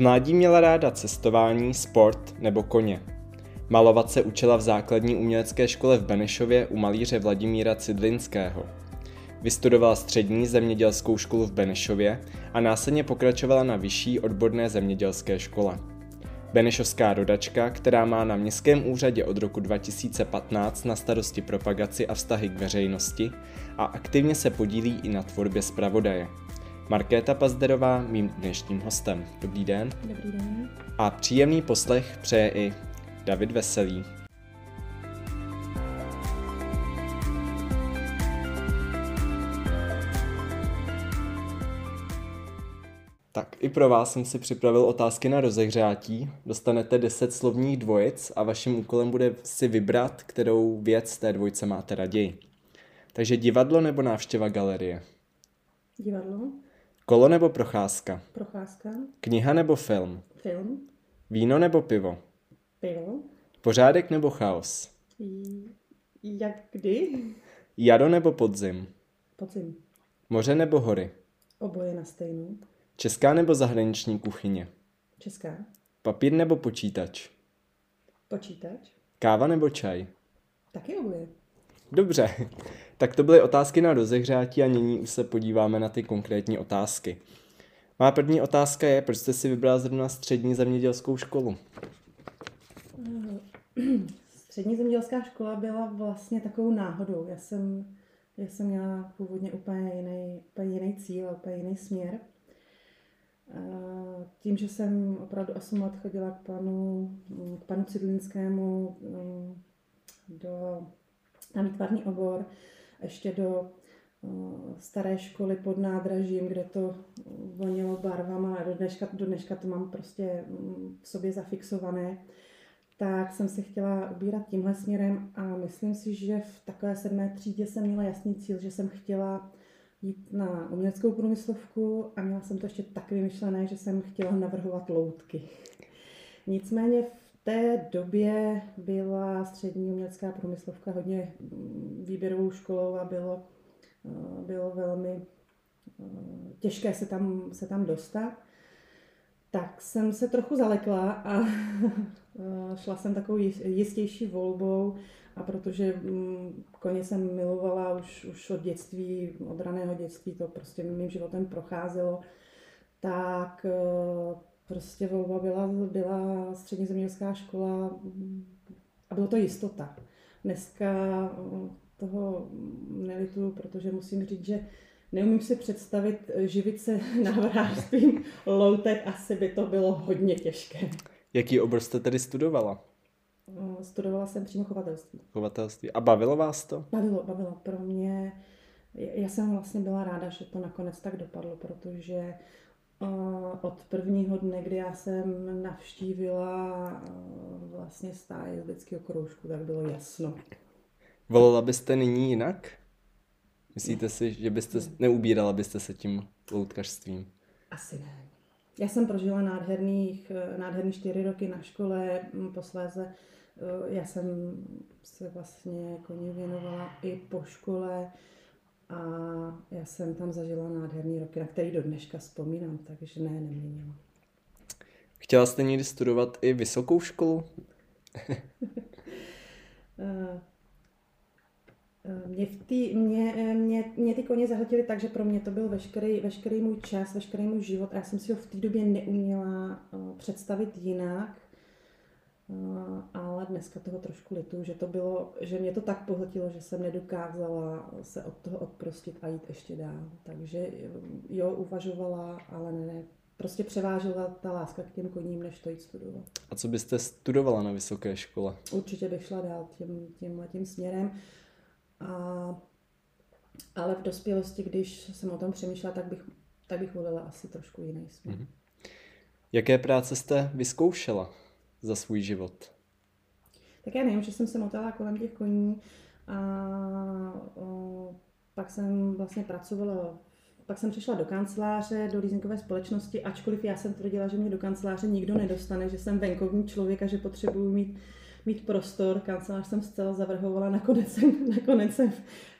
mládí měla ráda cestování, sport nebo koně. Malovat se učila v základní umělecké škole v Benešově u malíře Vladimíra Cidlinského. Vystudovala střední zemědělskou školu v Benešově a následně pokračovala na vyšší odborné zemědělské škole. Benešovská rodačka, která má na městském úřadě od roku 2015 na starosti propagaci a vztahy k veřejnosti a aktivně se podílí i na tvorbě zpravodaje. Markéta Pazderová mým dnešním hostem. Dobrý den. Dobrý den. A příjemný poslech přeje i David Veselý. Tak i pro vás jsem si připravil otázky na rozehřátí. Dostanete 10 slovních dvojic a vaším úkolem bude si vybrat, kterou věc té dvojce máte raději. Takže divadlo nebo návštěva galerie? Divadlo. Kolo nebo procházka? Procházka. Kniha nebo film? Film. Víno nebo pivo? Pivo. Pořádek nebo chaos? Jak kdy? Jaro nebo podzim? Podzim. Moře nebo hory? Oboje na stejnou. Česká nebo zahraniční kuchyně? Česká. Papír nebo počítač? Počítač. Káva nebo čaj? Taky oboje. Dobře, tak to byly otázky na rozehřátí a nyní už se podíváme na ty konkrétní otázky. Má první otázka je, proč jste si vybral zrovna střední zemědělskou školu? Střední zemědělská škola byla vlastně takovou náhodou. Já jsem, já jsem měla původně úplně jiný, úplně jiný cíl, úplně jiný směr. Tím, že jsem opravdu 8 let chodila k panu, k panu Cidlinskému mm, do, na výtvarný obor, ještě do staré školy pod nádražím, kde to vonilo barvama a do dneška, do dneška to mám prostě mm, v sobě zafixované, tak jsem se chtěla ubírat tímhle směrem a myslím si, že v takové sedmé třídě jsem měla jasný cíl, že jsem chtěla jít na uměleckou průmyslovku a měla jsem to ještě tak vymyšlené, že jsem chtěla navrhovat loutky. Nicméně té době byla střední umělecká průmyslovka hodně mm, výběrovou školou a bylo, eh, bylo velmi eh, těžké se tam, se tam dostat. Tak jsem se trochu zalekla a šla jsem takovou jistější volbou a protože mm, koně jsem milovala už, už od dětství, od raného dětství, to prostě mým životem procházelo, tak eh, prostě volba byla, byla střední zemědělská škola a bylo to jistota. Dneska eh, toho nelituju, protože musím říct, že neumím si představit živit se návrhářstvím loutek, asi by to bylo hodně těžké. Jaký obor jste tedy studovala? Eh, studovala jsem přímo chovatelství. Chovatelství. A bavilo vás to? Bavilo, bavilo. Pro mě, já jsem vlastně byla ráda, že to nakonec tak dopadlo, protože od prvního dne, kdy já jsem navštívila uh, vlastně stáje jezdeckého kroužku, tak bylo jasno. Volila byste nyní jinak? Myslíte si, že byste ne. neubírala byste se tím loutkařstvím? Asi ne. Já jsem prožila nádherných, nádherný čtyři roky na škole, posléze Eh, já jsem se vlastně koně věnovala i po škole a já jsem tam zažila nádherný roky, na který do dneška vzpomínám, takže ne, neměnila. Chtěla jste někdy studovat i vysokou školu? Eh, eh, mě, v tý, mě, mě, mě ty koně zahltily tak, že pro mě to byl veškerý, veškerý můj čas, veškerý můj život a já jsem si ho v té době neuměla představit jinak ale dneska toho trošku litu, že to bylo, že mě to tak pohltilo, že jsem nedokázala se od toho odprostit a jít ještě dál. Takže jo, uvažovala, ale ne, prostě převážela ta láska k těm koním, než to jít studovat. A co byste studovala na vysoké škole? Určitě bych šla dál tím, tímhle tím směrem. A, ale v dospělosti, když jsem o tom přemýšlela, tak bych, tak bych volila asi trošku jiný směr. Mm-hmm. Jaké práce jste vyzkoušela? Za svůj život? Tak já nevím, že jsem se motala kolem těch koní a o, pak jsem vlastně pracovala pak jsem přišla do kanceláře, do leasingové společnosti, ačkoliv já jsem tvrdila, že mě do kanceláře nikdo nedostane, že jsem venkovní člověk a že potřebuju mít, mít prostor. Kancelář jsem zcela zavrhovala, nakonec jsem, nakonec jsem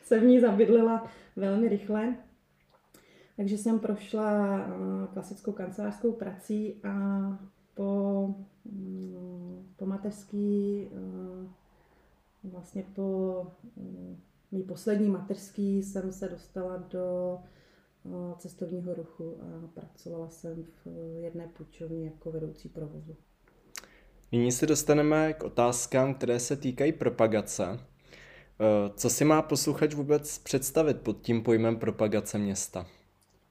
se v ní zabydlila velmi rychle. Takže jsem prošla klasickou kancelářskou prací a po, po mateřský, vlastně po mm, mý poslední mateřský jsem se dostala do cestovního ruchu a pracovala jsem v jedné půjčovně jako vedoucí provozu. Nyní se dostaneme k otázkám, které se týkají propagace. Co si má posluchač vůbec představit pod tím pojmem propagace města?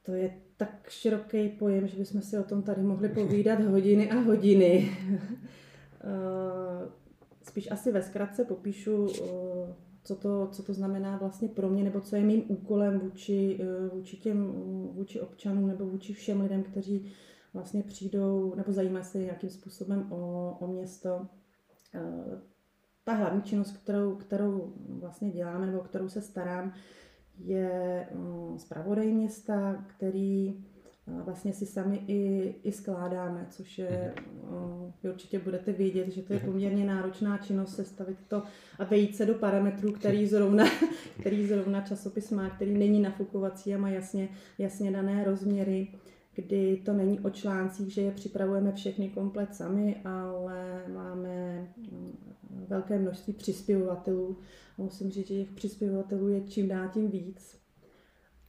To je tak široký pojem, že bychom si o tom tady mohli povídat hodiny a hodiny. E, spíš asi ve zkratce popíšu co to, co to znamená vlastně pro mě, nebo co je mým úkolem vůči, eh, vůči těm, vůči občanům nebo vůči všem lidem, kteří vlastně přijdou nebo zajímají se nějakým způsobem o, o město. Eh, ta hlavní činnost, kterou, kterou vlastně děláme nebo kterou se starám, je mm, zpravodaj města, který vlastně si sami i, i skládáme, což je, mhm. vy určitě budete vědět, že to je mhm. poměrně náročná činnost sestavit to a vejít se do parametrů, který zrovna, který zrovna časopis má, který není nafukovací a má jasně, jasně dané rozměry, kdy to není o článcích, že je připravujeme všechny komplet sami, ale máme mm, velké množství přispěvovatelů. Musím říct, že těch přispěvovatelů je čím dál tím víc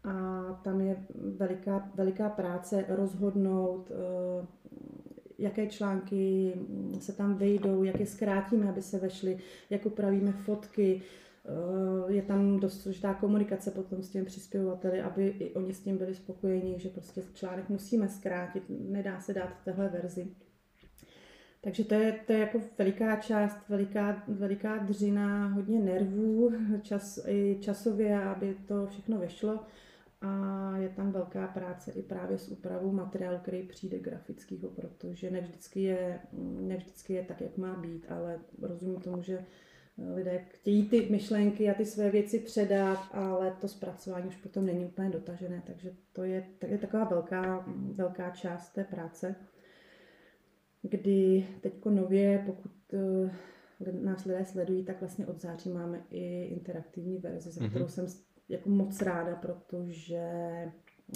a tam je veliká, veliká práce rozhodnout, eh, jaké články se tam vejdou, jak je zkrátíme, aby se vešly, jak upravíme fotky. Eh, je tam dost složitá komunikace potom s těmi přispěvovateli, aby i oni s tím byli spokojeni, že prostě článek musíme zkrátit, nedá se dát v téhle verzi. Takže to je, to je jako veliká část, veliká, veliká dřina, hodně nervů, čas, i časově, aby to všechno vešlo. A je tam velká práce i právě s úpravou materiálu, který přijde grafického, protože ne vždycky, je, ne vždycky je tak, jak má být, ale rozumím tomu, že lidé chtějí ty myšlenky a ty své věci předat, ale to zpracování už potom není úplně dotažené, takže to je, je taková velká, velká část té práce, kdy teďko nově, pokud eh, nás lidé sledují, tak vlastně od září máme i interaktivní verzi, za kterou mm-hmm. jsem jako moc ráda, protože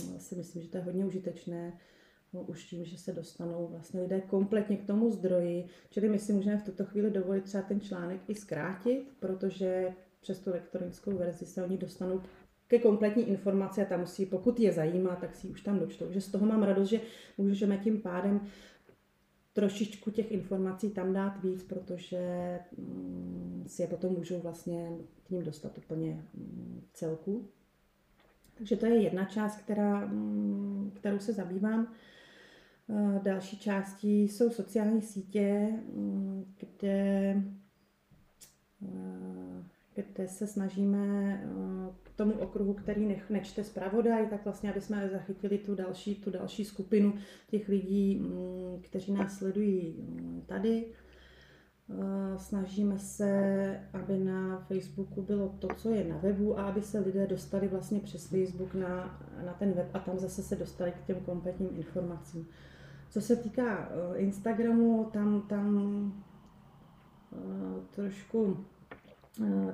no, si myslím, že to je hodně užitečné no, už tím, že se dostanou vlastně lidé kompletně k tomu zdroji. Čili my si můžeme v tuto chvíli dovolit třeba ten článek i zkrátit, protože přes tu elektronickou verzi se oni dostanou ke kompletní informaci a tam musí, pokud je zajímá, tak si už tam dočtou. že z toho mám radost, že můžeme tím pádem trošičku těch informací tam dát víc, protože mm, si je potom můžou vlastně k ním dostat úplně mm, celku. Takže to je jedna část, která, mm, kterou se zabývám. Další částí jsou sociální sítě, kde, kde se snažíme tomu okruhu, který nech, nečte zpravodaj, tak vlastně, aby jsme zachytili tu další, tu další skupinu těch lidí, mm, kteří nás sledují mm, tady. Eh, snažíme se, aby na Facebooku bylo to, co je na webu a aby se lidé dostali vlastně přes Facebook na, na ten web a tam zase se dostali k těm kompletním informacím. Co se týká eh, Instagramu, tam, tam eh, trošku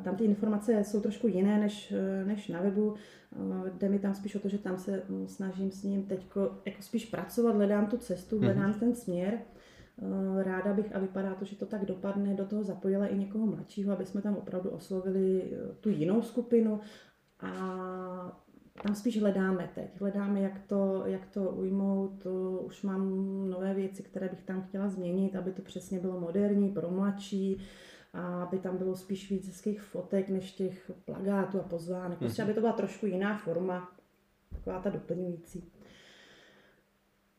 tam ty informace jsou trošku jiné než, eh, než na webu. Eh, jde mi tam spíš o to, že tam se mm, snažím s ním teď jako spíš pracovat, hledám tu cestu, mhm. hledám mm-hmm. ten směr. Ráda bych, a vypadá to, že to tak dopadne, do toho zapojila i někoho mladšího, aby jsme tam opravdu oslovili tu jinou skupinu a tam spíš hledáme teď. Hledáme, jak to, jak to ujmout. Už mám nové věci, které bych tam chtěla změnit, aby to přesně bylo moderní, pro mladší a aby tam bylo spíš víc hezkých fotek než těch plagátů a pozvánek. Prostě, mm-hmm. aby to byla trošku jiná forma, taková ta doplňující.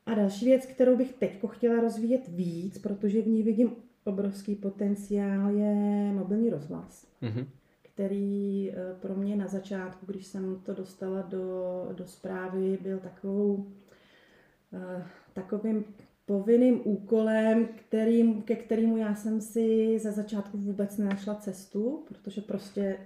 A další věc, kterou bych teď chtěla rozvíjet víc, protože v ní vidím obrovský potenciál, je mobilní rozhlas, mm-hmm. který eh, pro mě na začátku, když jsem to dostala do, do zprávy, byl takovou, uh, takovým povinným úkolem, kterým, ke kterému já jsem si za začátku vůbec nenašla cestu, protože prostě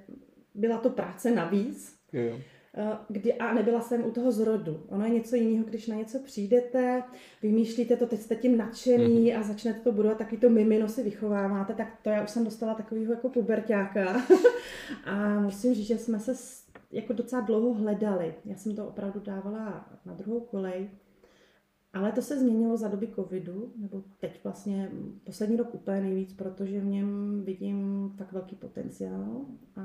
byla to práce navíc. Jo. Eh, kdy, a nebyla jsem u toho zrodu. Ono je něco jiného, když na něco přijdete, vymýšlíte to, teď jste tím nadšený mm-hmm. a začnete to budovat, taky to mimino si vychováváte, tak to já už jsem dostala takového jako puberťáka. a musím říct, že jsme se jako docela dlouho hledali. Já jsem to opravdu dávala na druhou kolej, ale to se změnilo za doby covidu, nebo teď vlastně poslední rok úplně nejvíc, protože v něm vidím tak velký potenciál a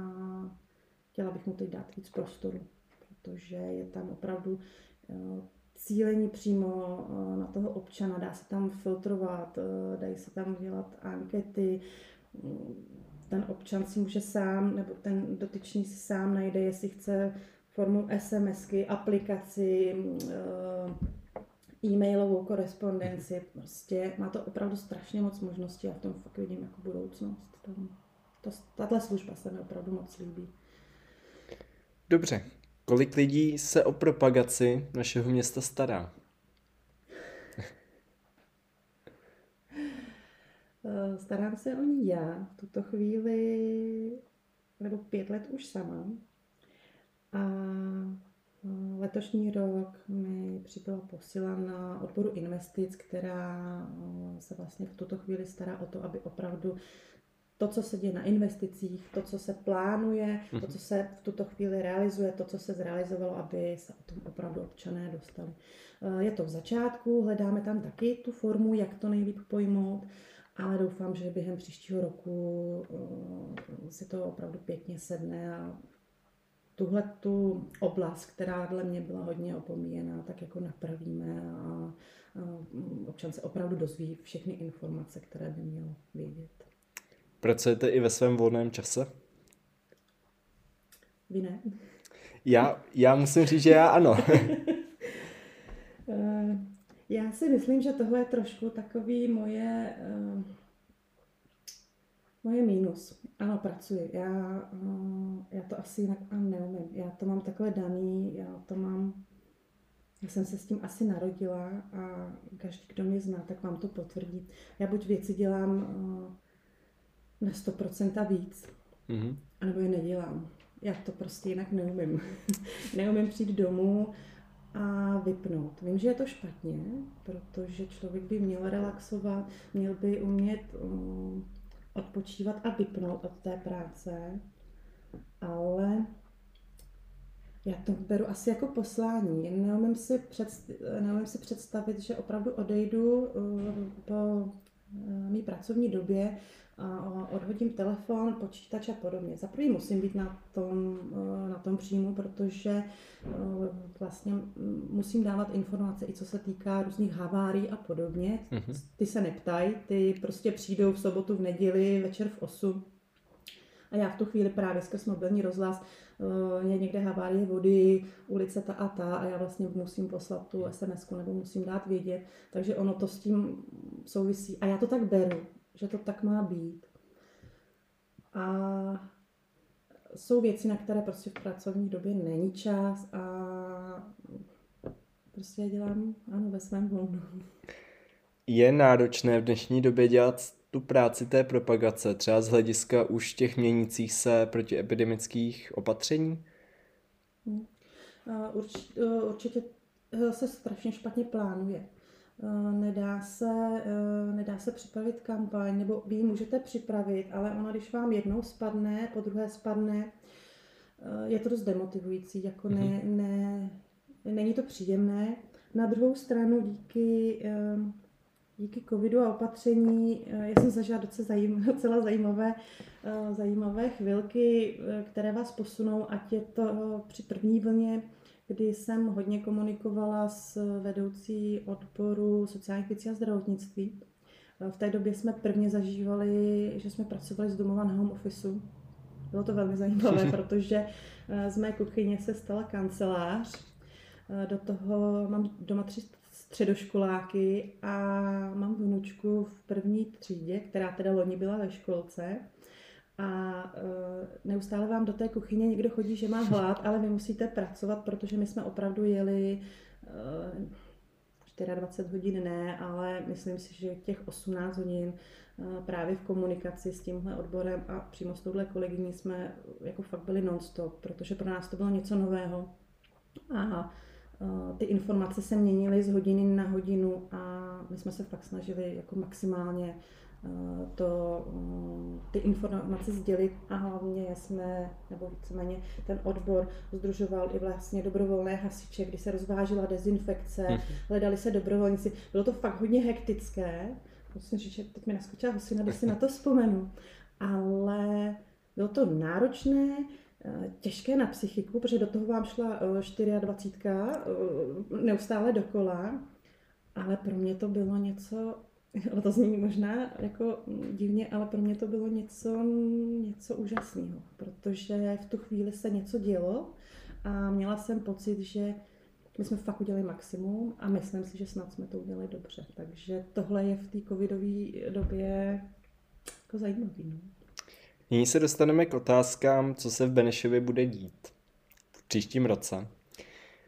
chtěla bych mu teď dát víc prostoru, protože je tam opravdu eh, cílení přímo eh, na toho občana, dá se tam filtrovat, eh, dají se tam dělat ankety, ten občan si může sám, nebo ten dotyčný si sám najde, jestli chce formou SMSky, aplikaci, e-mailovou korespondenci. Prostě má to opravdu strašně moc možností a v tom fakt vidím jako budoucnost. To, tato služba se mi opravdu moc líbí. Dobře. Kolik lidí se o propagaci našeho města stará? Eh, starám se o ní já v tuto chvíli, nebo pět let už sama. A letošní rok mi přibyla posila na odboru investic, která eh, se vlastně v tuto chvíli stará o to, aby opravdu to, co se děje na investicích, to, co se plánuje, to, mhm. co se v tuto chvíli realizuje, to, co se zrealizovalo, aby se o tom opravdu občané dostali. Je to v začátku, hledáme tam taky tu formu, jak to nejlíp pojmout, ale doufám, že během příštího roku si to opravdu pěkně sedne a tuhle tu oblast, která dle mě byla hodně opomíjená, tak jako napravíme a, občan se opravdu dozví všechny informace, které by měl vědět. Pracujete i ve svém volném čase? Vy ne? Já, já musím říct, že já ano. Eh, já si myslím, že tohle je trošku takový moje, uh, moje mínus. Ano, pracuji. Já, uh, já to asi jinak neumím. Já to mám takhle daný, já to mám, já jsem se s tím asi narodila a každý, kdo mě zná, tak vám to potvrdí. Já buď věci dělám uh, na 100% a víc, mm-hmm. anebo je nedělám. Já to prostě jinak neumím. neumím přijít domů a vypnout. Vím, že je to špatně, protože člověk by měl relaxovat, měl by umět um, odpočívat a vypnout od té práce, ale já to beru asi jako poslání. Neumím si, předst- neumím si představit, že opravdu odejdu uh, po uh, mý pracovní době a odhodím telefon, počítač a podobně. Za prvý musím být na tom, eh, na tom příjmu, protože eh, vlastně musím dávat informace i co se týká různých havárií a podobně. Mm-hmm. Ty se neptají, ty prostě přijdou v sobotu, v neděli, večer v 8. A já v tu chvíli právě skrz mobilní rozhlas eh, je někde havárie vody, ulice ta a ta a já vlastně musím poslat tu sms nebo musím dát vědět. Takže ono to s tím souvisí. A já to tak beru že to tak má být. A jsou věci, na které prostě v pracovní době není čas a prostě je dělám, ano, ve svém volnu. Je náročné v dnešní době dělat tu práci té propagace, třeba z hlediska už těch měnících se protiepidemických opatření? Hmm. Určitě, určitě se strašně špatně plánuje. Eh, nedá se, eh, nedá se připravit kampaň, nebo vy ji můžete připravit, ale ona, když vám jednou spadne, po druhé spadne, eh, je to dost demotivující, jako ne, mhm. ne, není to příjemné. Na druhou stranu díky, díky covidu a opatření, já jsem zažila docela, zajím, docela zajímavé, zajímavé chvilky, které vás posunou, ať je to při první vlně, kdy jsem hodně komunikovala s vedoucí odboru sociálních věcí a zdravotnictví. V té době jsme prvně zažívali, že jsme pracovali z domova na home officeu. Bylo to velmi zajímavé, protože eh, z mé kuchyně se stala kancelář. Eh, do toho mám doma tři středoškoláky a mám vnučku v první třídě, která teda loni byla ve školce a uh, neustále vám do té kuchyně někdo chodí, že má hlad, ale vy musíte pracovat, protože my jsme opravdu jeli uh, 24 hodin ne, ale myslím si, že těch 18 hodin uh, právě v komunikaci s tímhle odborem a přímo s touhle kolegyní jsme jako fakt byli non-stop, protože pro nás to bylo něco nového. A ty informace se měnily z hodiny na hodinu a my jsme se fakt snažili jako maximálně to uh, ty informace sdělit a hlavně jsme, nebo víceméně ten odbor združoval i vlastně dobrovolné hasiče, kdy se rozvážila dezinfekce, mm. hledali se dobrovolníci. Bylo to fakt hodně hektické, musím říct, že teď mi naskočila husina, když si na to vzpomenu, ale bylo to náročné, eh, těžké na psychiku, protože do toho vám šla 24 eh, neustále dokola, ale pro mě to bylo něco ale to zní možná jako divně, ale pro mě to bylo něco, něco úžasného, protože v tu chvíli se něco dělo a měla jsem pocit, že my jsme fakt udělali maximum a myslím si, že snad jsme to udělali dobře. Takže tohle je v té covidové době jako zajímavé. No. Nyní se dostaneme k otázkám, co se v Benešově bude dít v příštím roce.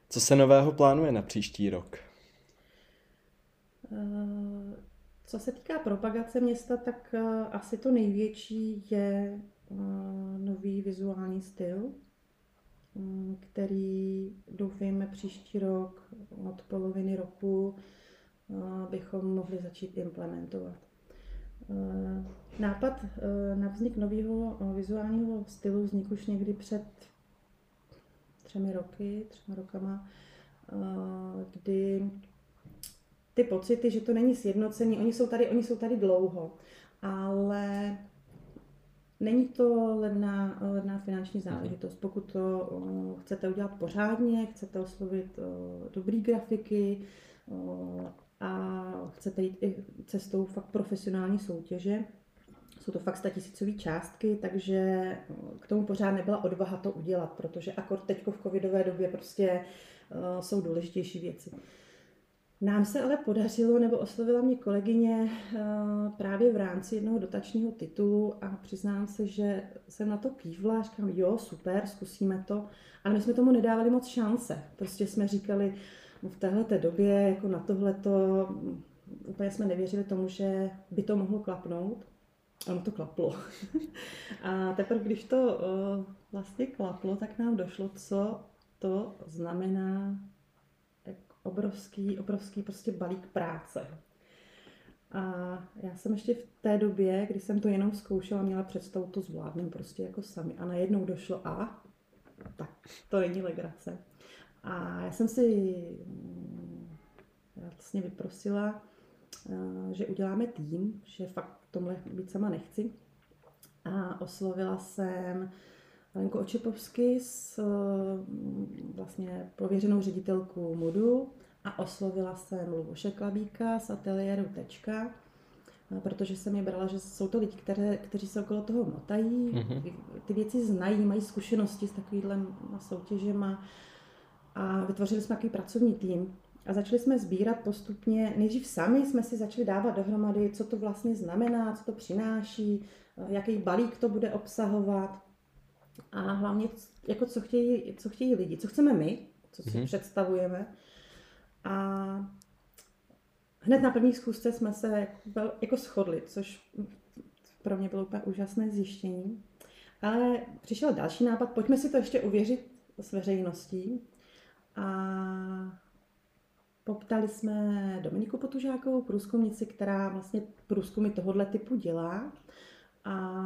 Co se nového plánuje na příští rok? Uh co se týká propagace města, tak uh, asi to největší je uh, nový vizuální styl, um, který doufejme příští rok od poloviny roku uh, bychom mohli začít implementovat. Nápad na vznik nového vizuálního stylu vznikl už někdy před třemi roky, třema rokama, kdy ty pocity, že to není sjednocení, oni jsou tady, oni jsou tady dlouho, ale není to levná, levná finanční mhm. záležitost. Pokud to uh, chcete udělat pořádně, chcete oslovit uh, dobrý grafiky uh, a chcete jít i cestou fakt profesionální soutěže, jsou to fakt statisícové částky, takže k tomu pořád nebyla odvaha to udělat, protože akord teď v covidové době prostě uh, jsou důležitější věci. Nám se ale podařilo, nebo oslovila mě kolegyně eh, právě v rámci jednoho dotačního titulu a přiznám se, že jsem na to kývla říkám, jo, super, zkusíme to. Ale my jsme tomu nedávali moc šance. Prostě jsme říkali, no v téhle době, jako na tohle to, úplně jsme nevěřili tomu, že by to mohlo klapnout. Ono to klaplo. a teprve, když to uh, vlastně klaplo, tak nám došlo, co to znamená obrovský, obrovský prostě balík práce. A já jsem ještě v té době, kdy jsem to jenom zkoušela, měla představu, to zvládnem prostě jako sami. A najednou došlo a tak, to není legrace. A já jsem si mm, vlastně vyprosila, eh, že uděláme tým, že fakt tomhle být sama nechci. A oslovila jsem Lenku Očepovsky s mm, vlastně pověřenou ředitelku modu a oslovila jsem Luboše Klabíka z ateliéru Tečka, protože jsem je brala, že jsou to lidi, které, kteří se okolo toho motají, mm-hmm. ty věci znají, mají zkušenosti s takovýhle soutěžema a vytvořili jsme takový pracovní tým. A začali jsme sbírat postupně, nejdřív sami jsme si začali dávat dohromady, co to vlastně znamená, co to přináší, jaký balík to bude obsahovat a hlavně, jako co chtějí, co chtějí lidi, co chceme my, co si mm-hmm. představujeme. A hned na první schůzce jsme se jako, jako shodli, což pro mě bylo úplně úžasné zjištění. Ale přišel další nápad, pojďme si to ještě uvěřit s veřejností. A poptali jsme Dominiku Potužákovou, průzkumnici, která vlastně průzkumy tohohle typu dělá. A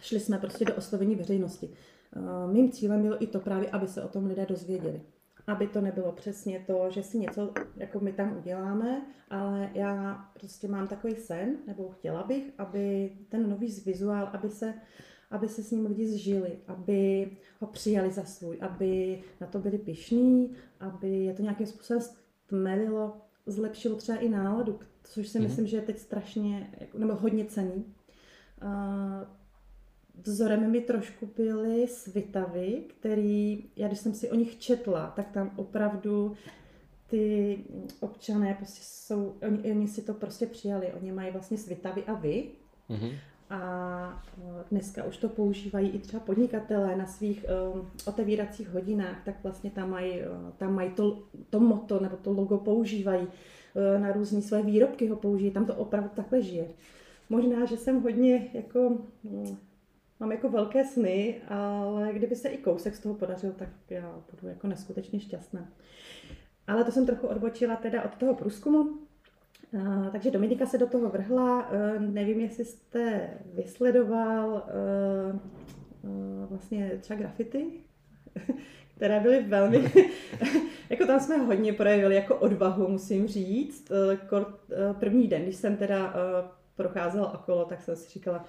šli jsme prostě do oslovení veřejnosti. Eh, mým cílem bylo i to právě, aby se o tom lidé dozvěděli. Aby to nebylo přesně to, že si něco jako my tam uděláme, ale já prostě mám takový sen, nebo chtěla bych, aby ten nový vizuál, aby se, aby se s ním lidi zžili, aby ho přijali za svůj, aby na to byli pišní, aby je to nějakým způsobem stmelilo, zlepšilo třeba i náladu, což si mm-hmm. myslím, že je teď strašně, jako, nebo hodně cení. Uh, vzorem mi trošku byly svitavy, který, já když jsem si o nich četla, tak tam opravdu ty občané prostě jsou, oni, oni si to prostě přijali, oni mají vlastně svitavy a vy. Mm-hmm. A e, dneska už to používají i třeba podnikatelé na svých um, otevíracích hodinách, tak vlastně tam mají, tam mají to, to moto nebo to logo používají, na různé své výrobky ho použijí, tam to opravdu takhle žije. Možná, že jsem hodně jako mm, mám jako velké sny, ale kdyby se i kousek z toho podařil, tak já budu jako neskutečně šťastná. Ale to jsem trochu odbočila teda od toho průzkumu. Uh, takže Dominika se do toho vrhla. Uh, nevím, jestli jste vysledoval uh, vlastně třeba grafity, které byly velmi, jako tam jsme hodně projevili jako odvahu, musím říct. První den, když jsem teda procházela okolo, tak jsem si říkala,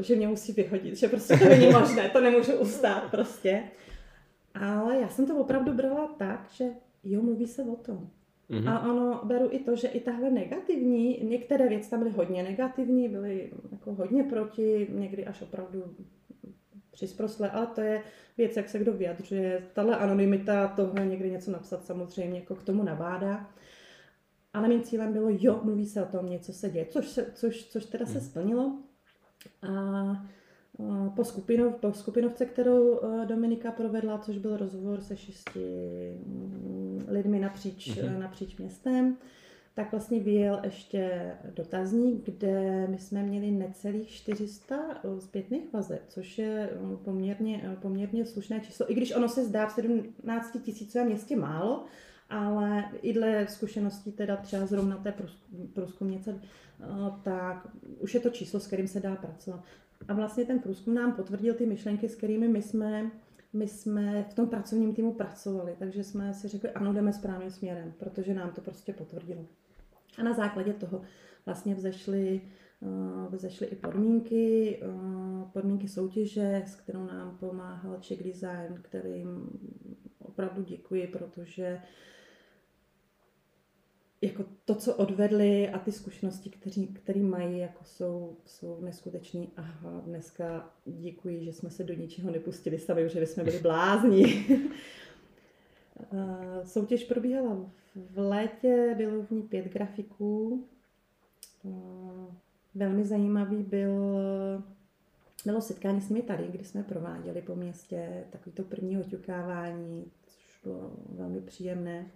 že mě musí vyhodit, že prostě to není možné, to nemůžu ustát prostě. Ale já jsem to opravdu brala tak, že jo, mluví se o tom. Mm-hmm. A ono, beru i to, že i tahle negativní, některé věci tam byly hodně negativní, byly jako hodně proti, někdy až opravdu přisprostlé, ale to je věc, jak se kdo vyjadřuje. Tahle anonymita, tohle někdy něco napsat samozřejmě jako k tomu nabádá. Ale mým cílem bylo, jo, mluví se o tom, něco se děje, což, se, což, což teda se mhm. splnilo. A po, skupinov, po skupinovce, kterou e, Dominika provedla, což byl rozhovor se šesti mm, lidmi napříč, mm-hmm. napříč městem, tak vlastně vyjel ještě dotazník, kde my jsme měli necelých 400 e, zpětných vazeb, což je poměrně, poměrně slušné číslo, i když ono se zdá v 17 tisícové městě málo, ale i dle zkušeností teda třeba zrovna té průzkumnice, tak už je to číslo, s kterým se dá pracovat. A vlastně ten průzkum nám potvrdil ty myšlenky, s kterými my jsme, my jsme v tom pracovním týmu pracovali. Takže jsme si řekli, ano, jdeme správným směrem, protože nám to prostě potvrdilo. A na základě toho vlastně vzešly, uh, vzešly i podmínky, uh, podmínky soutěže, s kterou nám pomáhal Czech Design, kterým opravdu děkuji, protože jako to, co odvedli a ty zkušenosti, kteří, který mají, jako jsou, jsou neskuteční. Aha, dneska děkuji, že jsme se do ničeho nepustili sami, že jsme byli blázni. Soutěž probíhala v létě, bylo v ní pět grafiků. Velmi zajímavý byl, bylo setkání s nimi tady, kdy jsme prováděli po městě takový to první oťukávání, což bylo velmi příjemné.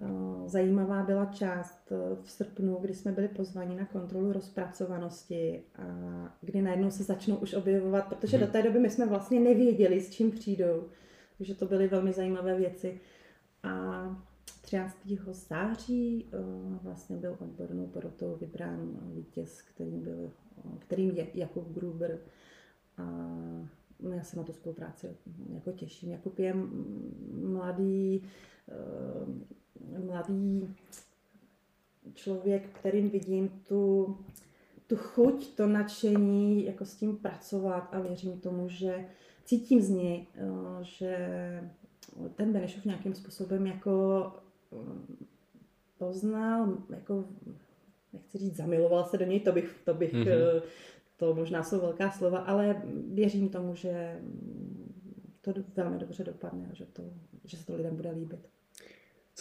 Eh, zajímavá byla část eh, v srpnu, kdy jsme byli pozvaní na kontrolu rozpracovanosti a kdy najednou se začnou už objevovat, protože do hmm. té doby my jsme vlastně nevěděli, s čím přijdou. Takže to byly velmi zajímavé věci. A 13. září eh, vlastně byl odbornou porotou vybrán vítěz, kterým, byl, kterým je Jakub Gruber. A já se na tu spolupráci jako těším. Jakub je mladý mladý člověk, kterým vidím tu, tu chuť, to nadšení, jako s tím pracovat a věřím tomu, že cítím z něj, eh, že ten Benešov nějakým způsobem jako eh, poznal, jako nechci říct zamiloval se do něj, to bych, to bych, mm-hmm. to možná jsou velká slova, ale věřím tomu, že to velmi dobře dopadne a že, to, že se to lidem bude líbit.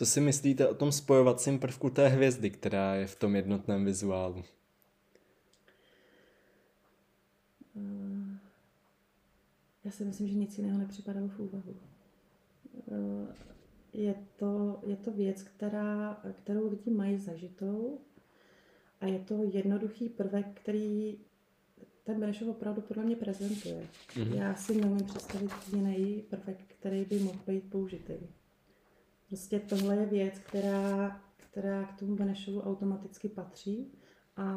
Co si myslíte o tom spojovacím prvku té hvězdy, která je v tom jednotném vizuálu? Eh, já si myslím, že nic jiného nepřipadalo v úvahu. Eh, je to, je to věc, která, kterou lidi mají zažitou a je to jednoduchý prvek, který ten Benešov opravdu podle mě prezentuje. Mm-hmm. Já si neumím představit jiný prvek, který by mohl být použitý. Prostě tohle je věc, která, která k tomu Benešovu automaticky patří a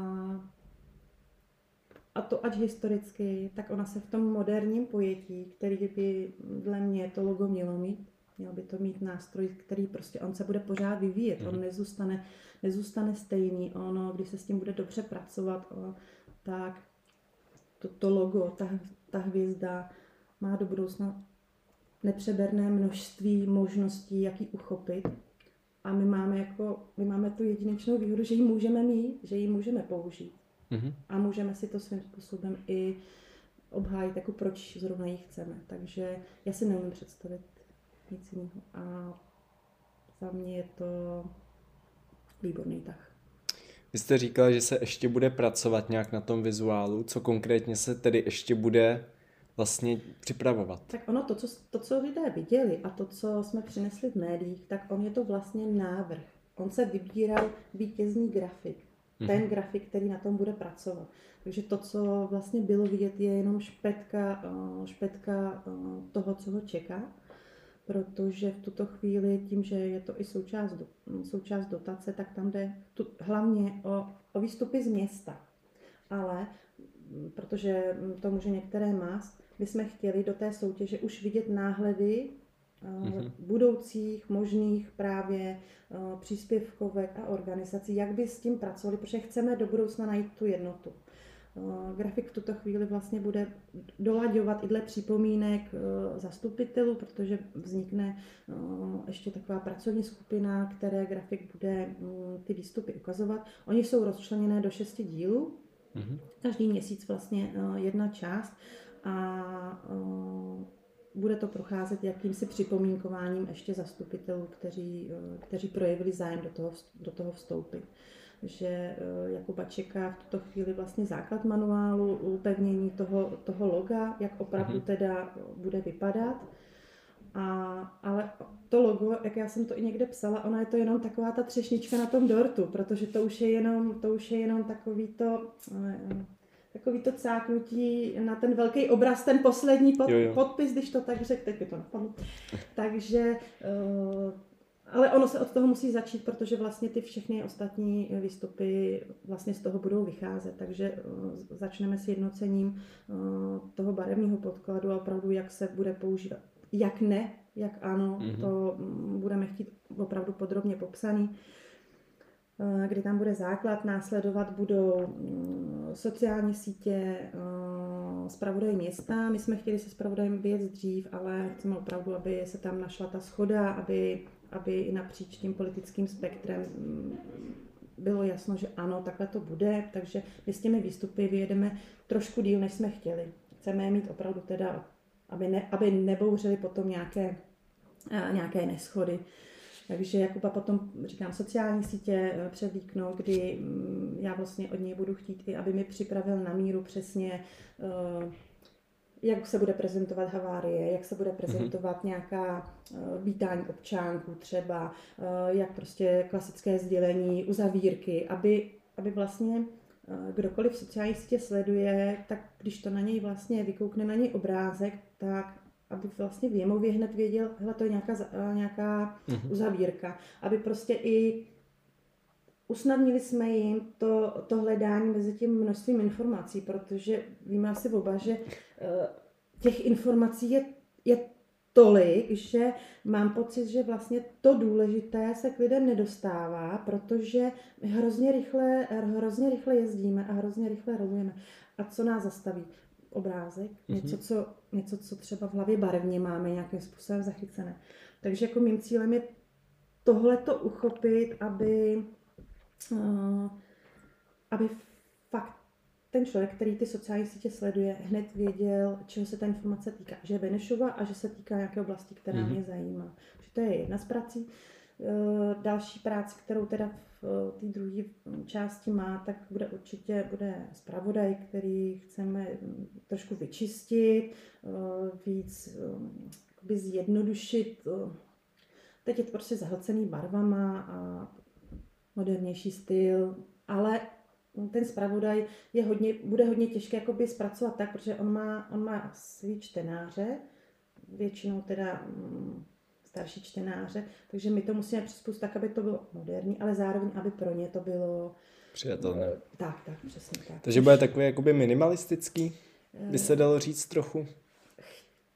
a to ať historicky, tak ona se v tom moderním pojetí, který by dle mě to logo mělo mít, měl by to mít nástroj, který prostě on se bude pořád vyvíjet, on mhm. nezůstane, nezůstane stejný, ono, když se s tím bude dobře pracovat, o, tak to, to logo, ta, ta hvězda má do budoucna nepřeberné množství možností, jak ji uchopit. A my máme, jako, my máme tu jedinečnou výhodu, že ji můžeme mít, že ji můžeme použít. Mm-hmm. A můžeme si to svým způsobem i obhájit, jako proč zrovna ji chceme. Takže já si neumím představit nic jiného. A za mě je to výborný tah. Vy jste říkal, že se ještě bude pracovat nějak na tom vizuálu. Co konkrétně se tedy ještě bude vlastně připravovat. Tak ono, to co, to, co lidé viděli a to, co jsme přinesli v médiích, tak on je to vlastně návrh. On se vybíral vítězný grafik. Mm-hmm. Ten grafik, který na tom bude pracovat. Takže to, co vlastně bylo vidět, je jenom špetka, eh, špetka eh, toho, co ho čeká. protože v tuto chvíli tím, že je to i součást, součást dotace, tak tam jde tu, hlavně o, o výstupy z města. Ale protože to může některé mást, my jsme chtěli do té soutěže už vidět náhledy mm-hmm. budoucích možných právě eh, příspěvkovek a organizací, jak by s tím pracovali, protože chceme do budoucna najít tu jednotu. Eh, grafik v tuto chvíli vlastně bude dolaďovat i dle připomínek zastupitelů, protože vznikne ještě taková pracovní skupina, které grafik bude mm, ty výstupy ukazovat. Oni jsou rozčleněné do šesti dílů, mm-hmm. každý měsíc vlastně jedna část a bude to procházet jakýmsi připomínkováním ještě zastupitelů, kteří, eh, kteří projevili zájem do toho, do toho vstoupit. Že eh, Jakuba čeká v tuto chvíli vlastně základ manuálu, upevnění toho, toho loga, jak opravdu mhm. teda bude vypadat. A, ale to logo, jak já jsem to i někde psala, ona je to jenom taková ta třešnička na tom dortu, protože to už je jenom, to už je jenom takový to, eh, takový to cáknutí na ten velký obraz, ten poslední pod, jo, jo. podpis, když to tak řekl, teď je to napadlo. Takže, uh, ale ono se od toho musí začít, protože vlastně ty všechny ostatní výstupy vlastně z toho budou vycházet. Takže uh, začneme s jednocením uh, toho barevního podkladu a opravdu, jak se bude používat. Jak ne, jak ano, mm-hmm. to budeme chtít opravdu podrobně popsaný. Eh, kdy tam bude základ, následovat budou mm, sociální sítě, zpravodaj eh, města. My jsme chtěli se zpravodajem věc dřív, ale chceme opravdu, aby se tam našla ta schoda, aby, aby i napříč tím politickým spektrem mm, bylo jasno, že ano, takhle to bude, takže my s těmi výstupy vyjedeme trošku díl, než jsme chtěli. Chceme je mít opravdu teda, aby, ne, aby nebouřili potom nějaké, eh, nějaké neschody. Takže Jakuba potom, říkám, sociální sítě eh, převlíknou, kdy mm, já vlastně od něj budu chtít i, aby mi připravil na míru přesně eh, jak se bude prezentovat havárie, jak se bude mhm. prezentovat mm-hmm. nějaká uh, vítání občánků třeba, uh, jak prostě klasické sdělení, uzavírky, aby, aby vlastně uh, kdokoliv v sociální sítě sleduje, tak když to na něj vlastně vykoukne na něj obrázek, tak aby vlastně v Jemově hned věděl, hele, to je nějaká, nějaká mm-hmm. uzavírka, aby prostě i usnadnili jsme jim to, to hledání mezi tím množstvím informací, protože víme asi oba, že uh, těch informací je, je tolik, že mám pocit, že vlastně to důležité se k lidem nedostává, protože hrozně rychle, hrozně rychle jezdíme a hrozně rychle rozujeme. A co nás zastaví? Obrázek, mm-hmm. něco, co, něco, co třeba v hlavě barevně máme nějakým způsobem zachycené. Takže jako mým cílem je tohle to uchopit, aby, uh, aby fakt ten člověk, který ty sociální sítě sleduje, hned věděl, čeho se ta informace týká. Že je Benešova a že se týká nějaké oblasti, která mm-hmm. mě zajímá. Že to je jedna z prací. Uh, další práce, kterou teda v té druhé části má, tak bude určitě bude zpravodaj, který chceme trošku vyčistit, eh, víc eh, zjednodušit. Eh, teď je to prostě zahlcený barvama a modernější styl, ale ten zpravodaj je hodně, bude hodně těžké jakoby zpracovat tak, protože on má, on má svý čtenáře, většinou teda mm, starší čtenáře, takže my to musíme přizpůsobit tak, aby to bylo moderní, ale zároveň, aby pro ně to bylo přijatelné. Eh, tak, tak, přesně tak. Takže bude takový jakoby minimalistický, by se dalo říct trochu?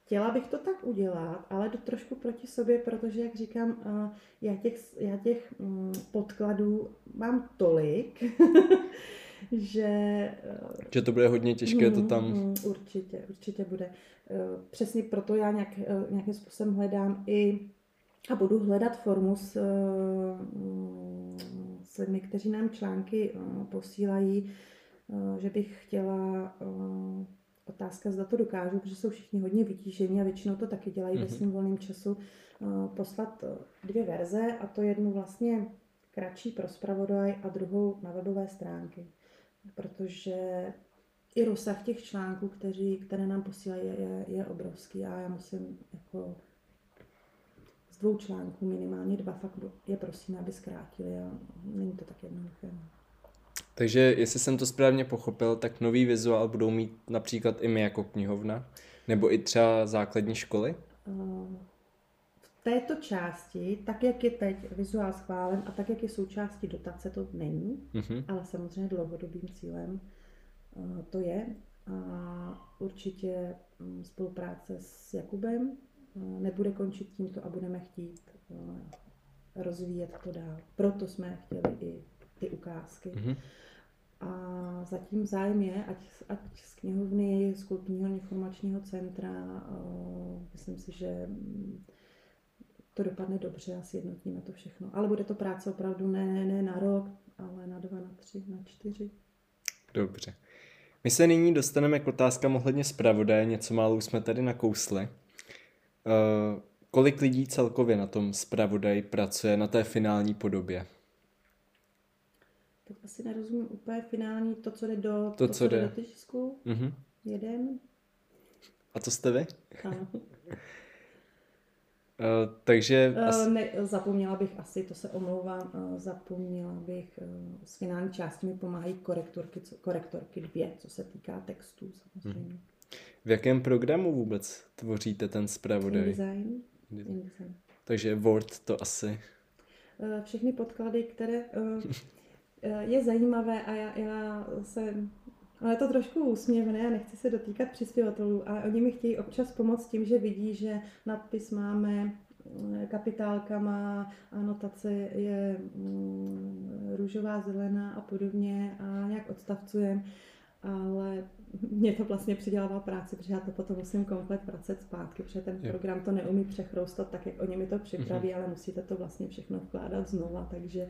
Chtěla bych to tak udělat, ale jdu trošku proti sobě, protože, jak říkám, eh, já těch, já těch mm, podkladů mám tolik, že... Eh, že to bude hodně těžké mm, to tam... Mm, určitě, určitě bude. Přesně proto já nějak, nějakým způsobem hledám i a budu hledat formu s, s lidmi, kteří nám články posílají, že bych chtěla otázka, zda to dokážu, protože jsou všichni hodně vytížení a většinou to taky dělají mm-hmm. ve mhm. svém volném času, poslat dvě verze a to jednu vlastně kratší pro zpravodaj a druhou na webové stránky. Protože i rozsah těch článků, kteří, které nám posílají, je, je obrovský a já musím jako z dvou článků minimálně dva fakt je prosím, aby zkrátili a není to tak jednoduché. No. Takže jestli jsem to správně pochopil, tak nový vizuál budou mít například i my jako knihovna, nebo i třeba základní školy? Této části, tak jak je teď vizuál schválen a tak jak je součástí dotace, to není, Mhm. ale samozřejmě dlouhodobým cílem eh, to je. A určitě mm, spolupráce s Jakubem eh, nebude končit tímto a budeme chtít eh, rozvíjet to dál. Proto jsme chtěli i ty ukázky. Mhm. A zatím zájem je, ať, ať z knihovny, z kulturního informačního centra, myslím si, že mm, to dopadne dobře a sjednotíme to všechno. Ale bude to práce opravdu ne, ne na rok, ale na dva, na tři, na čtyři. Dobře. My se nyní dostaneme k otázkám ohledně zpravodaje, něco málo už jsme tady nakousli. Uh, kolik lidí celkově na tom zpravodaji pracuje na té finální podobě? Tak asi nerozumím úplně finální, to, co jde do, To, co jde. do tisku. Mhm. Jeden. A to jste vy? Ano. Uh, takže Eh, asi... Ne, zapomněla bych asi, to se omlouvám, eh, zapomněla bych, eh, s finální částí mi pomáhají korektorky, co, korektorky dvě, co se týká textů samozřejmě. v jakém programu vůbec tvoříte ten zpravodaj? InDesign. InDesign. Takže Word to asi... Eh, Všechny podklady, které eh, eh, je zajímavé a já, já se ale je to trošku úsměvné a nechci se dotýkat přispěvatelů, ale oni mi chtějí občas pomoct tím, že vidí, že nadpis máme eh, kapitálkama, anotace je mm, růžová, zelená a podobně a nějak odstavcujem, ale mě to vlastně přidělává práci, protože já to potom musím komplet vracet zpátky, protože ten Jo. program to neumí přechroustat tak, jak oni mi to připraví, ale musíte to vlastně všechno vkládat znova, takže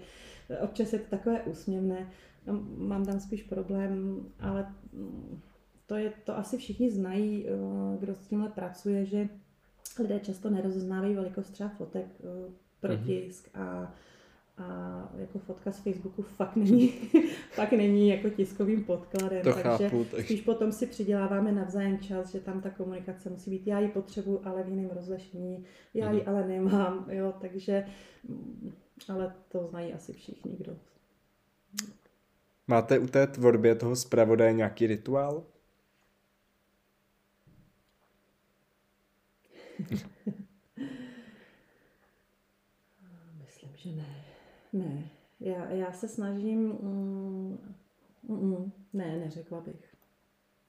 občas je to takové úsměvné. No, Mám tam spíš problém, ale mm, to, je, to asi všichni znají, eh, kdo s tímhle pracuje, že lidé často nerozeznávají velikost třeba fotek eh, pro Mhm. tisk a, a jako fotka z Facebooku fakt není, fakt není jako tiskovým podkladem. To takže chápu, tak- spíš potom si přiděláváme navzájem čas, že tam ta komunikace musí být. Já ji potřebuji, ale v jiném rozlišení. Já ji Mhm. ale nemám, jo, takže mm, ale to znají asi všichni, kdo Máte u té tvorbě toho zpravodaje nějaký rituál? Myslím, že ne. Ne. Já, já se snažím... Mm, mm, ne, neřekla bych.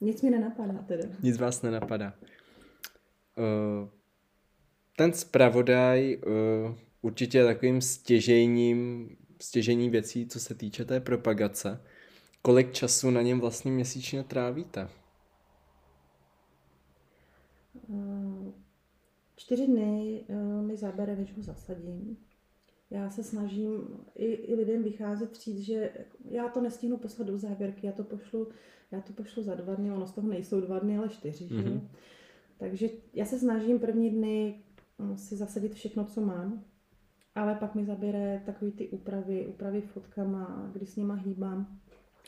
Nic mi nenapadá teda. Nic vás nenapadá. Uh, ten zpravodaj uh, určitě je takovým stěžejním, stěžení věcí, co se týče té propagace. Kolik času na něm vlastně měsíčně trávíte? Eh, Čtyři dny eh, mi zabere, než ho zasadím. Já se snažím i, i lidem vycházet říct, že já to nestihnu poslat do závěrky, já to pošlu, já to pošlu za dva dny, ono z toho nejsou dva dny, ale čtyři. Mm-hmm. Že? Mhm. Takže já se snažím první dny mm, si zasadit všechno, co mám, ale pak mi zabere takový ty úpravy, úpravy fotkama, kdy s nima hýbám,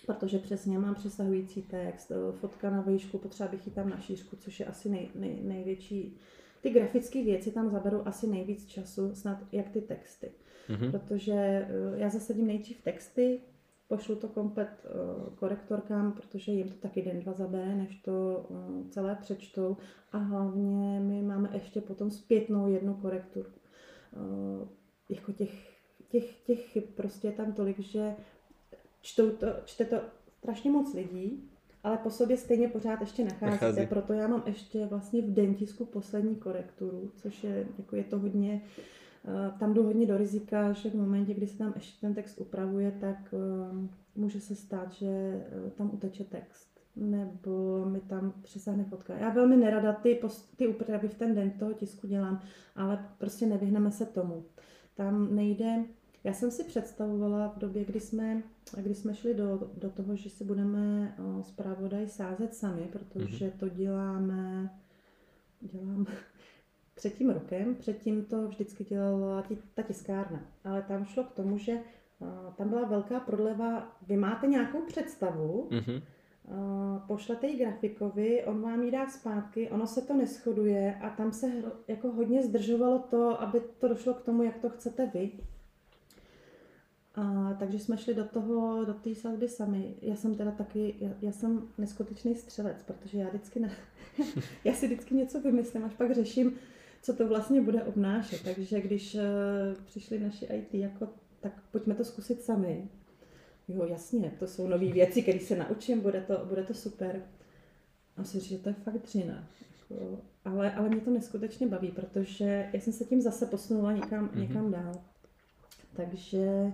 protože přesně mám přesahující text, eh, fotka na výšku, potřeba bych ji tam na šířku, což je asi nej, nej, největší. Ty grafické věci tam zaberou asi nejvíc času, snad jak ty texty. Mhm. Protože eh, já zasadím nejdřív texty, pošlu to komplet eh, korektorkám, protože jim to taky den, dva zabere, než to celé přečtou. A hlavně my máme ještě potom zpětnou jednu korekturu. Jako těch, těch, těch chyb prostě je tam tolik, že čtou to, čte to strašně moc lidí, ale po sobě stejně pořád ještě nacházíte. Nachází. Proto já mám ještě vlastně v dentisku poslední korekturu, což je, jako je to hodně, eh, tam jdu hodně do rizika, že v momentě, kdy se tam ještě ten text upravuje, tak eh, může se stát, že eh, tam uteče text nebo mi tam přesáhne fotka. Já velmi nerada ty, pos- ty úpravy v ten den toho tisku dělám, ale prostě nevyhneme se tomu. Tam nejde, já jsem si představovala v době, kdy jsme, kdy jsme šli do, do toho, že si budeme zpravodaj sázet sami, protože to děláme, dělám před tím rokem, předtím to vždycky dělala ta tiskárna, ale tam šlo k tomu, že tam byla velká prodleva, vy máte nějakou představu, Mhm. Uh, pošlete ji grafikovi, on vám ji dá zpátky, ono se to neschoduje a tam se hro, jako hodně zdržovalo to, aby to došlo k tomu, jak to chcete vy. A, takže jsme šli do toho, do té sazby sami. Já jsem teda taky, já, já jsem neskutečný střelec, protože já vždycky, na, já si vždycky něco vymyslím, až pak řeším, co to vlastně bude obnášet. Takže když uh, přišli naši IT, jako, tak pojďme to zkusit sami. Jo, jasně, to jsou nové věci, které se naučím, bude to, bude to super. A si že to je fakt dřina. Jako, ale, ale mě to neskutečně baví, protože já jsem se tím zase posunula někam, mm-hmm. někam dál. Takže uh,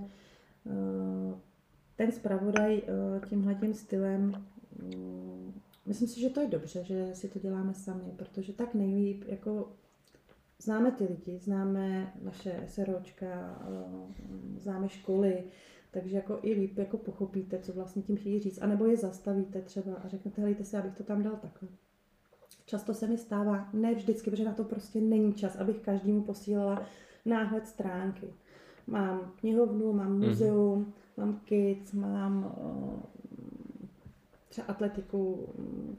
ten zpravodaj uh, tímhle tím stylem, um, myslím si, že to je dobře, že si to děláme sami, protože tak nejlíp, jako známe ty lidi, známe naše SROčka, známe školy, takže jako i líp jako pochopíte, co vlastně tím chtějí říct. A nebo je zastavíte třeba a řeknete, helejte si, abych to tam dal takhle. Často se mi stává, ne vždycky, protože na to prostě není čas, abych každému posílala náhled stránky. Mám knihovnu, mám mhm. muzeum, mm-hmm. mám kids, mám uh, třeba atletiku,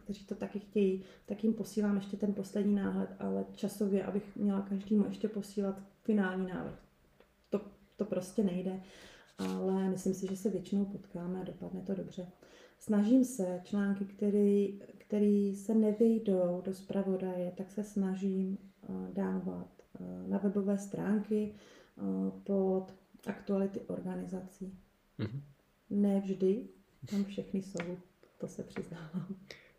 kteří to taky chtějí, tak jim posílám ještě ten poslední náhled, ale časově, abych měla každému ještě posílat finální návrh. To, to prostě nejde ale myslím si, že se většinou potkáme a dopadne to dobře. Snažím se články, který, který se nevejdou do zpravodaje, tak se snažím uh, dávat uh, na webové stránky uh, pod aktuality organizací. Mm-hmm. Ne vždy, tam všechny jsou, to se přiznávám.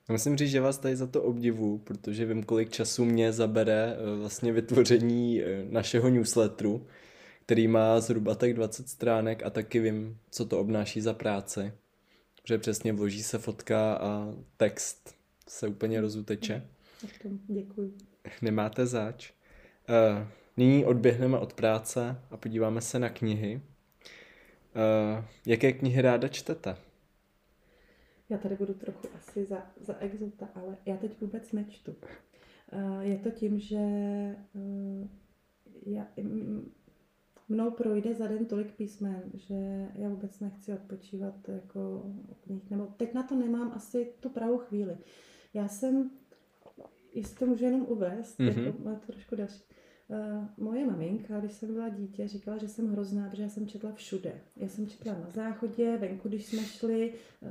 Já musím říct, že vás tady za to obdivu, protože vím, kolik času mě zabere vlastně vytvoření našeho newsletteru který má zhruba tak 20 stránek a taky vím, co to obnáší za práci. Že přesně vloží se fotka a text se úplně rozuteče. Děkuji. Nemáte zač. Uh, nyní odběhneme od práce a podíváme se na knihy. Uh, jaké knihy ráda čtete? Já tady budu trochu asi za, za exota, ale já teď vůbec nečtu. Uh, je to tím, že uh, já, mnou projde za den tolik písmen, že já vůbec nechci odpočívat jako v nich. Nebo teď na to nemám asi tu pravou chvíli. Já jsem, jestli to můžu jenom uvést, mm-hmm. jako má to trošku další. Uh, moje maminka, když jsem byla dítě, říkala, že jsem hrozná, protože já jsem četla všude. Já jsem četla na záchodě, venku, když jsme šli, uh,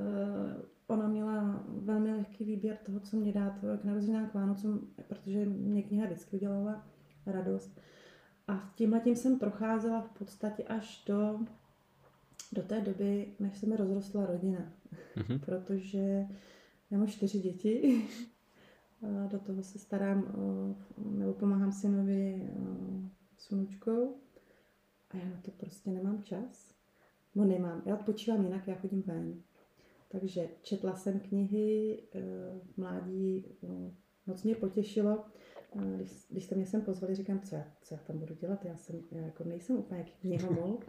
ona měla velmi lehký výběr toho, co mě dát k narozeninám k Vánocům, protože mě kniha vždycky udělala radost. A tímhle tím jsem procházela v podstatě až do, do té doby, než se mi rozrostla rodina. Mm-hmm. Protože já mám čtyři děti, do toho se starám, nebo pomáhám synovi s vnučkou a já na to prostě nemám čas. No nemám, já odpočívám jinak, já chodím ven. Takže četla jsem knihy e, v mládí, moc mě potěšilo, když, když jste mě sem pozvali, říkám, co já, co já tam budu dělat, já, jsem, já jako nejsem úplně knihomol.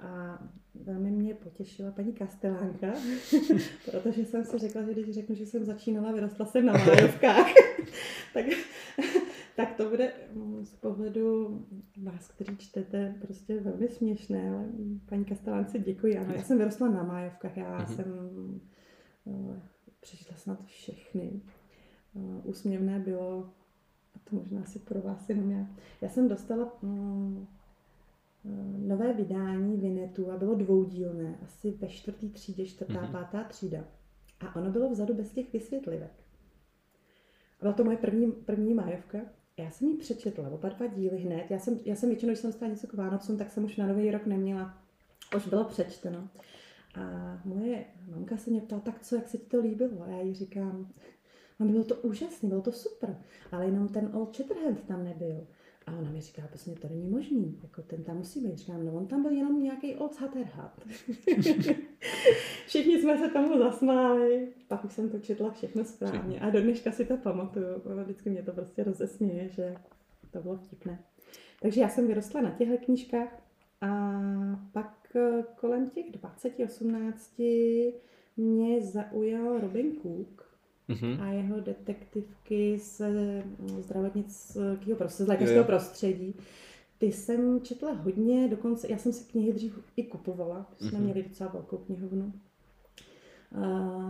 A velmi mě potěšila paní Kastelánka, protože jsem si řekla, že když řeknu, že jsem začínala, vyrostla jsem na májovkách, tak, tak to bude mm, z pohledu vás, kteří čtete, prostě velmi směšné, ale paní Kastelánce děkuji. Ano, já jsem vyrostla na májovkách, já mm-hmm. jsem uh, přečetla snad všechny. Uh, úsměvné bylo to možná si pro vás jenom já. Já jsem dostala mm, eh, nové vydání Vinetu a bylo dvoudílné, asi ve čtvrtý třídě, čtvrtá, mm-hmm. pátá třída. A ono bylo vzadu bez těch vysvětlivek. A byla to moje první, první májovka. Já jsem ji přečetla, oba dva díly hned. Já jsem, já jsem většinou, když jsem dostala něco k Vánocům, tak jsem už na nový rok neměla. Už bylo přečteno. A moje mamka se mě ptala, tak co, jak se ti to líbilo? A já jí říkám, a bylo to úžasné, bylo to super, ale jenom ten Old Shatterhand tam nebyl. A ona mi říká, prostě to není možný, jako ten tam musí být. Říkám, no on tam byl jenom nějaký Old Shatterhand. Všichni jsme se tomu zasmáli, pak už jsem to četla všechno správně a do dneška si to pamatuju. Vždycky mě to prostě rozesměje, že to bylo vtipné. Takže já jsem vyrostla na těchto knížkách a pak eh, kolem těch 20-18 mě zaujal Robin Cook mm-hmm. a jeho detektivky z mm, zdravotnického prostředí, z lékařského prostředí. Ty jsem četla hodně, dokonce já jsem si knihy dřív i kupovala, jsme mm-hmm. měli docela velkou knihovnu. A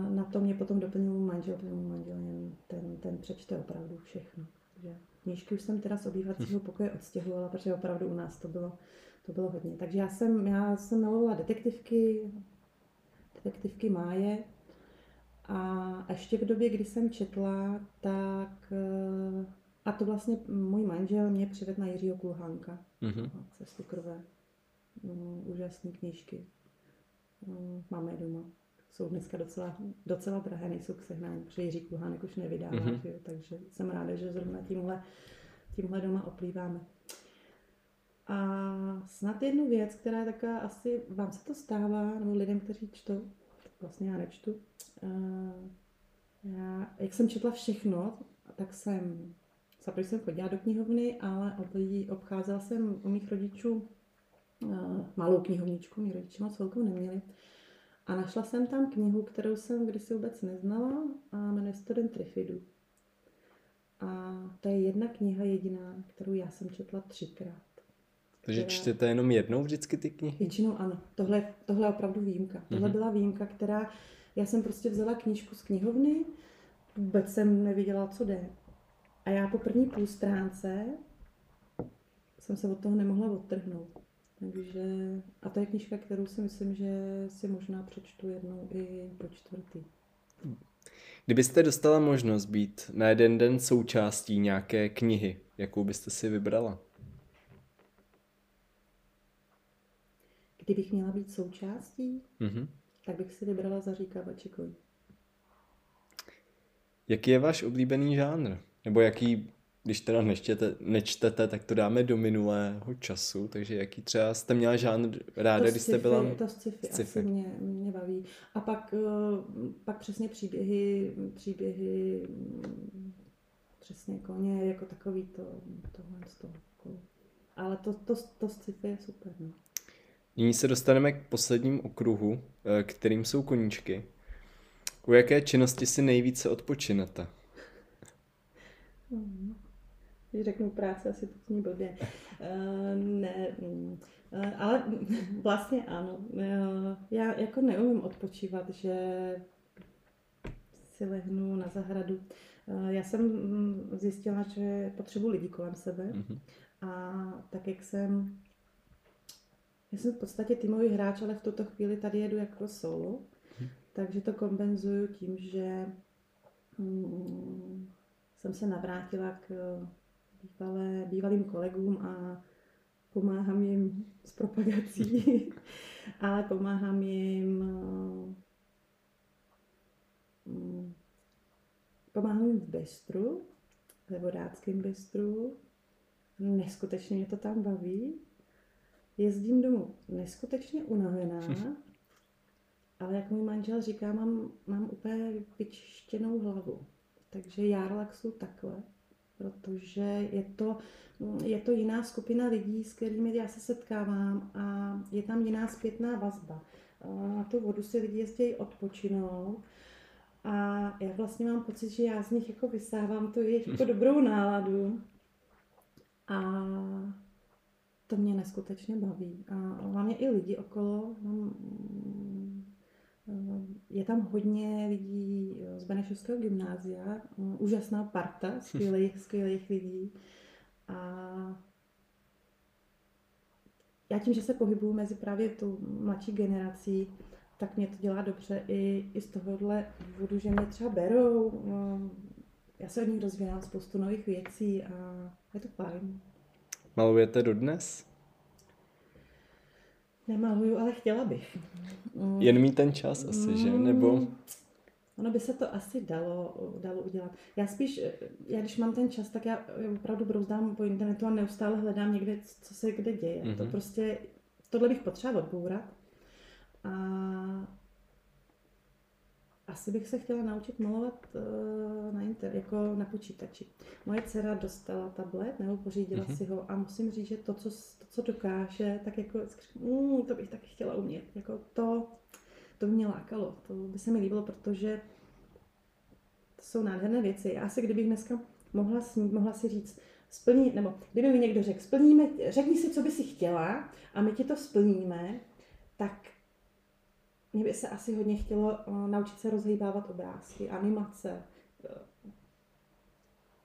na to mě potom doplnil manžel, protože manžel ten, ten přečte opravdu všechno. Takže knížky už jsem teda z obývacího pokoje odstěhovala, protože opravdu u nás to bylo, to bylo hodně. Takže já jsem, já jsem milovala detektivky, detektivky Máje, a ještě v době, kdy jsem četla, tak uh, A to vlastně můj manžel mě přivedl na Jiřího Kulhánka. Mhm. Cestu krve. Mm, úžasné knížky. Mm, máme je doma. Jsou dneska docela, docela drahé, nejsou k sehnání, protože Jiří Kulhánek už nevydává, Mhm. že jo, takže jsem ráda, že zrovna tímhle, tímhle doma oplýváme. A snad jednu věc, která je taková, asi vám se to stává, nebo lidem, kteří čtou, vlastně já nečtu, eh, já, jak jsem četla všechno, tak jsem, zaprvé jsem chodila do knihovny, ale ob- obcházela jsem u mých rodičů eh, malou knihovničku, mý rodiče moc velkou neměli. A našla jsem tam knihu, kterou jsem kdysi vůbec neznala a jmenuje Den Trifidu. A to je jedna kniha jediná, kterou já jsem četla třikrát. Takže která- čtete jenom jednou vždycky ty knihy? Většinou ano. Tohle, tohle je opravdu výjimka. Tohle Mhm. byla výjimka, která... Já jsem prostě vzala knížku z knihovny, vůbec jsem nevěděla, co jde. A já po první půl stránce jsem se od toho nemohla odtrhnout. Takže, a to je knížka, kterou si myslím, že si možná přečtu jednou i po čtvrtý. Kdybyste dostala možnost být na jeden den součástí nějaké knihy, jakou byste si vybrala? Kdybych měla být součástí, Mhm. tak bych si vybrala Zaříka Bačikovi. Jaký je váš oblíbený žánr? Nebo jaký, když teda nečtete, nečtete, tak to dáme do minulého času, takže jaký třeba jste měla žánr ráda, když jste byla... To sci-fi, sci-fi. asi mě, mě baví. A pak, eh, pak přesně příběhy, příběhy mm, přesně koně, jako takový to, tohle z toho. Ale to, to, to sci-fi je super. No. Nyní se dostaneme k posledním okruhu, eh, kterým jsou koníčky. U jaké činnosti si nejvíce odpočinete? Mhm. Když řeknu práce, asi to zní blbě. Uh, ne, uh, ale vlastně ano. Uh, já jako neumím odpočívat, že si lehnu na zahradu. Uh, já jsem mm, zjistila, že potřebuji lidi kolem sebe Mhm. a tak, jak jsem já jsem v podstatě týmový hráč, ale v tuto chvíli tady jedu jako solo, takže to kompenzuju tím, že mm, jsem se navrátila k bývalé, bývalým kolegům a pomáhám jim s propagací, ale pomáhám jim mm, pomáhám jim v bistru, ve vodáckém bistru. Neskutečně mě to tam baví. Jezdím domů neskutečně unavená, ale jak můj manžel říká, mám, mám úplně vyčištěnou hlavu. Takže já relaxuju takhle, protože je to, je to jiná skupina lidí, s kterými já se setkávám a je tam jiná zpětná vazba. Na tu vodu si lidi jezdí odpočinou a já vlastně mám pocit, že já z nich jako vysávám tu jejich jako dobrou náladu a to mě neskutečně baví. A hlavně i lidi okolo. Mám, je tam hodně lidí z Benešovského gymnázia, úžasná parta skvělých, skvělých lidí. A já tím, že se pohybuju mezi právě tu mladší generací, tak mě to dělá dobře i, i z tohohle důvodu, že mě třeba berou. Já se od nich dozvídám spoustu nových věcí a je to fajn. Malujete dodnes? Nemaluju, ale chtěla bych. Mm. Jen mít ten čas asi, že? Nebo... Ono by se to asi dalo, dalo udělat. Já spíš, já když mám ten čas, tak já opravdu brouzdám po internetu a neustále hledám někde, co se kde děje. Mm-hmm. To prostě, tohle bych potřeba odbourat. A asi bych se chtěla naučit malovat uh, na inter, jako na počítači. Moje dcera dostala tablet, nebo pořídila mm-hmm. si ho a musím říct, že to, co, to, co dokáže, tak jako mm, to bych taky chtěla umět. Jako to, to by mě lákalo, to by se mi líbilo, protože to jsou nádherné věci. Já asi kdybych dneska mohla, snít, mohla si říct, splní, nebo kdyby mi někdo řekl, splníme, řekni si, co by si chtěla a my ti to splníme, tak mě by se asi hodně chtělo uh, naučit se rozhýbávat obrázky, animace.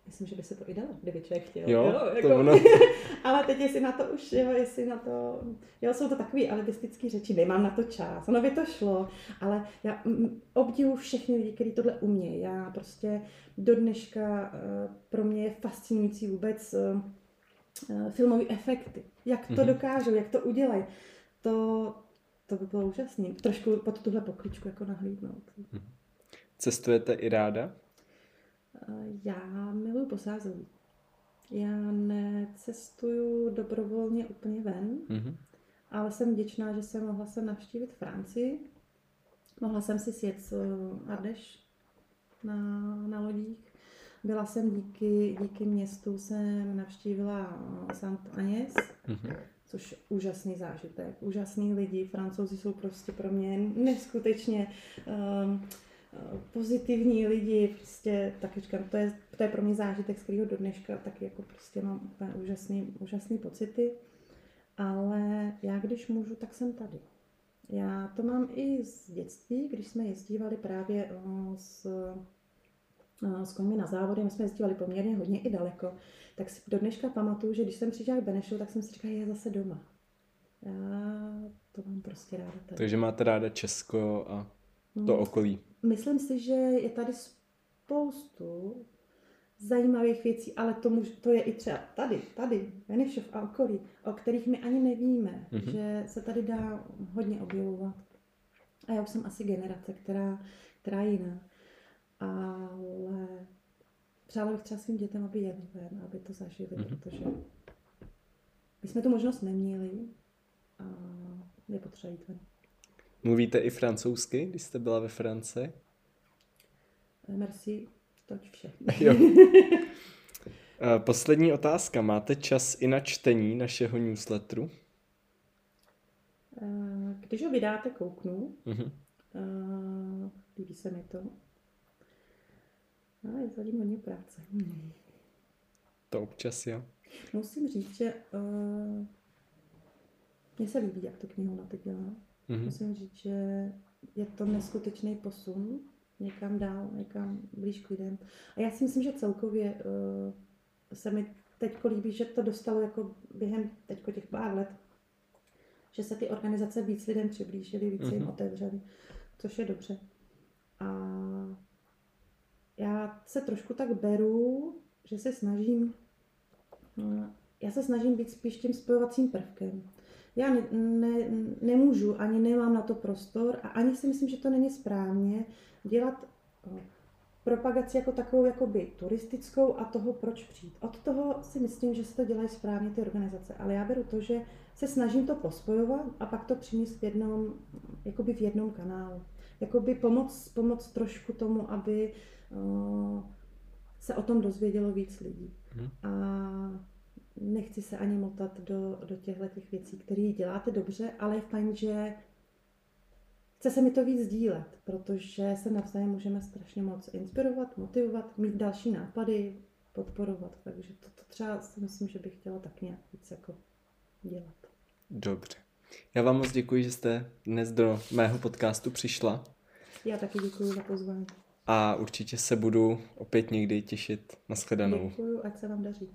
myslím, že by se to i dalo, kdyby člověk chtěl. Jo, jo to jako, ono. ale teď jestli na to už, jo, jestli na to, jo, jsou to takové alibistické řeči, nemám na to čas, ono by to šlo, ale já obdivu všechny lidi, kteří tohle umějí. Já prostě do dneška eh, pro mě je fascinující vůbec eh, eh, filmové efekty. Jak to Mhm. dokážou, jak to udělají. To, to by bylo úžasné. Trošku pod tuhle pokličku jako nahlídnout. Cestujete i ráda? Eh, Já miluji posázení. Já necestuju dobrovolně úplně ven, Mhm. ale jsem vděčná, že jsem mohla se navštívit Francii. Mohla jsem si sjet eh, Ardeš na, na lodích. Byla jsem díky, díky městu, jsem navštívila Saint Agnès, Mhm. Což je úžasný zážitek. Úžasný lidi, francouzi jsou prostě pro mě neskutečně um, pozitivní lidi, prostě tak říkám, to je, to je pro mě zážitek, z kterého do dneška taky jako prostě mám úplně úžasný, úžasný pocity. Ale já když můžu, tak jsem tady. Já to mám i z dětství, když jsme jezdívali právě eh, s, s koňmi na závody, my jsme jezdívali poměrně hodně i daleko, tak si do dneška pamatuju, že když jsem přišla k Benešu, tak jsem si říkala, je zase doma. Já to mám prostě ráda tady. Takže máte ráda Česko a Hmm. to okolí. Myslím si, že je tady spoustu zajímavých věcí, ale to, můž, to je i třeba tady, tady, Benešov a okolí, o kterých my ani nevíme, Mhm. že se tady dá hodně objevovat. A já už jsem asi generace, která, která je jiná. Ale přála bych třeba svým dětem, aby jeli ven, aby to zažili, Mhm. protože my jsme tu možnost neměli a je potřeba jít ven. Mluvíte i francouzsky, když jste byla ve Francii? Merci, toť vše. Jo. Eh, Poslední otázka. Máte čas i na čtení našeho newsletteru? Eh, Když ho vydáte, kouknu. Mhm. Eh, Líbí se mi to. A je zatím hodně práce. To občas jo. Musím říct, že uh, mně se líbí, jak to knihovna teď dělá. Mhm. Musím říct, že je to neskutečný posun někam dál, někam blíž k lidem. A já si myslím, že celkově uh, se mi teď líbí, že to dostalo jako během teďko těch pár let, že se ty organizace víc lidem přiblížily, víc jim Mhm. otevřely, což je dobře. Se trošku tak beru, že se snažím, eh, já se snažím být spíš tím spojovacím prvkem. Já ne, ne, nemůžu, ani nemám na to prostor a ani si myslím, že to není správně dělat propagaci jako takovou jakoby turistickou a toho, proč přijít. Od toho si myslím, že se to dělají správně ty organizace, ale já beru to, že se snažím to pospojovat a pak to přinést v jednom, jakoby v jednom kanálu. Jakoby pomoc, pomoc trošku tomu, aby uh, se o tom dozvědělo víc lidí. Mhm. A nechci se ani motat do, do těchto těch věcí, které děláte dobře, ale je fajn, že chce se mi to víc sdílet, protože se navzájem můžeme strašně moc inspirovat, motivovat, mít další nápady, podporovat. Takže to, to třeba si myslím, že bych chtěla tak nějak víc jako dělat. Dobře. Já vám moc děkuji, že jste dnes do mého podcastu přišla Já taky děkuji za pozvání. a určitě se budu opět někdy těšit. Nashledanou. Děkuji, ať se vám daří.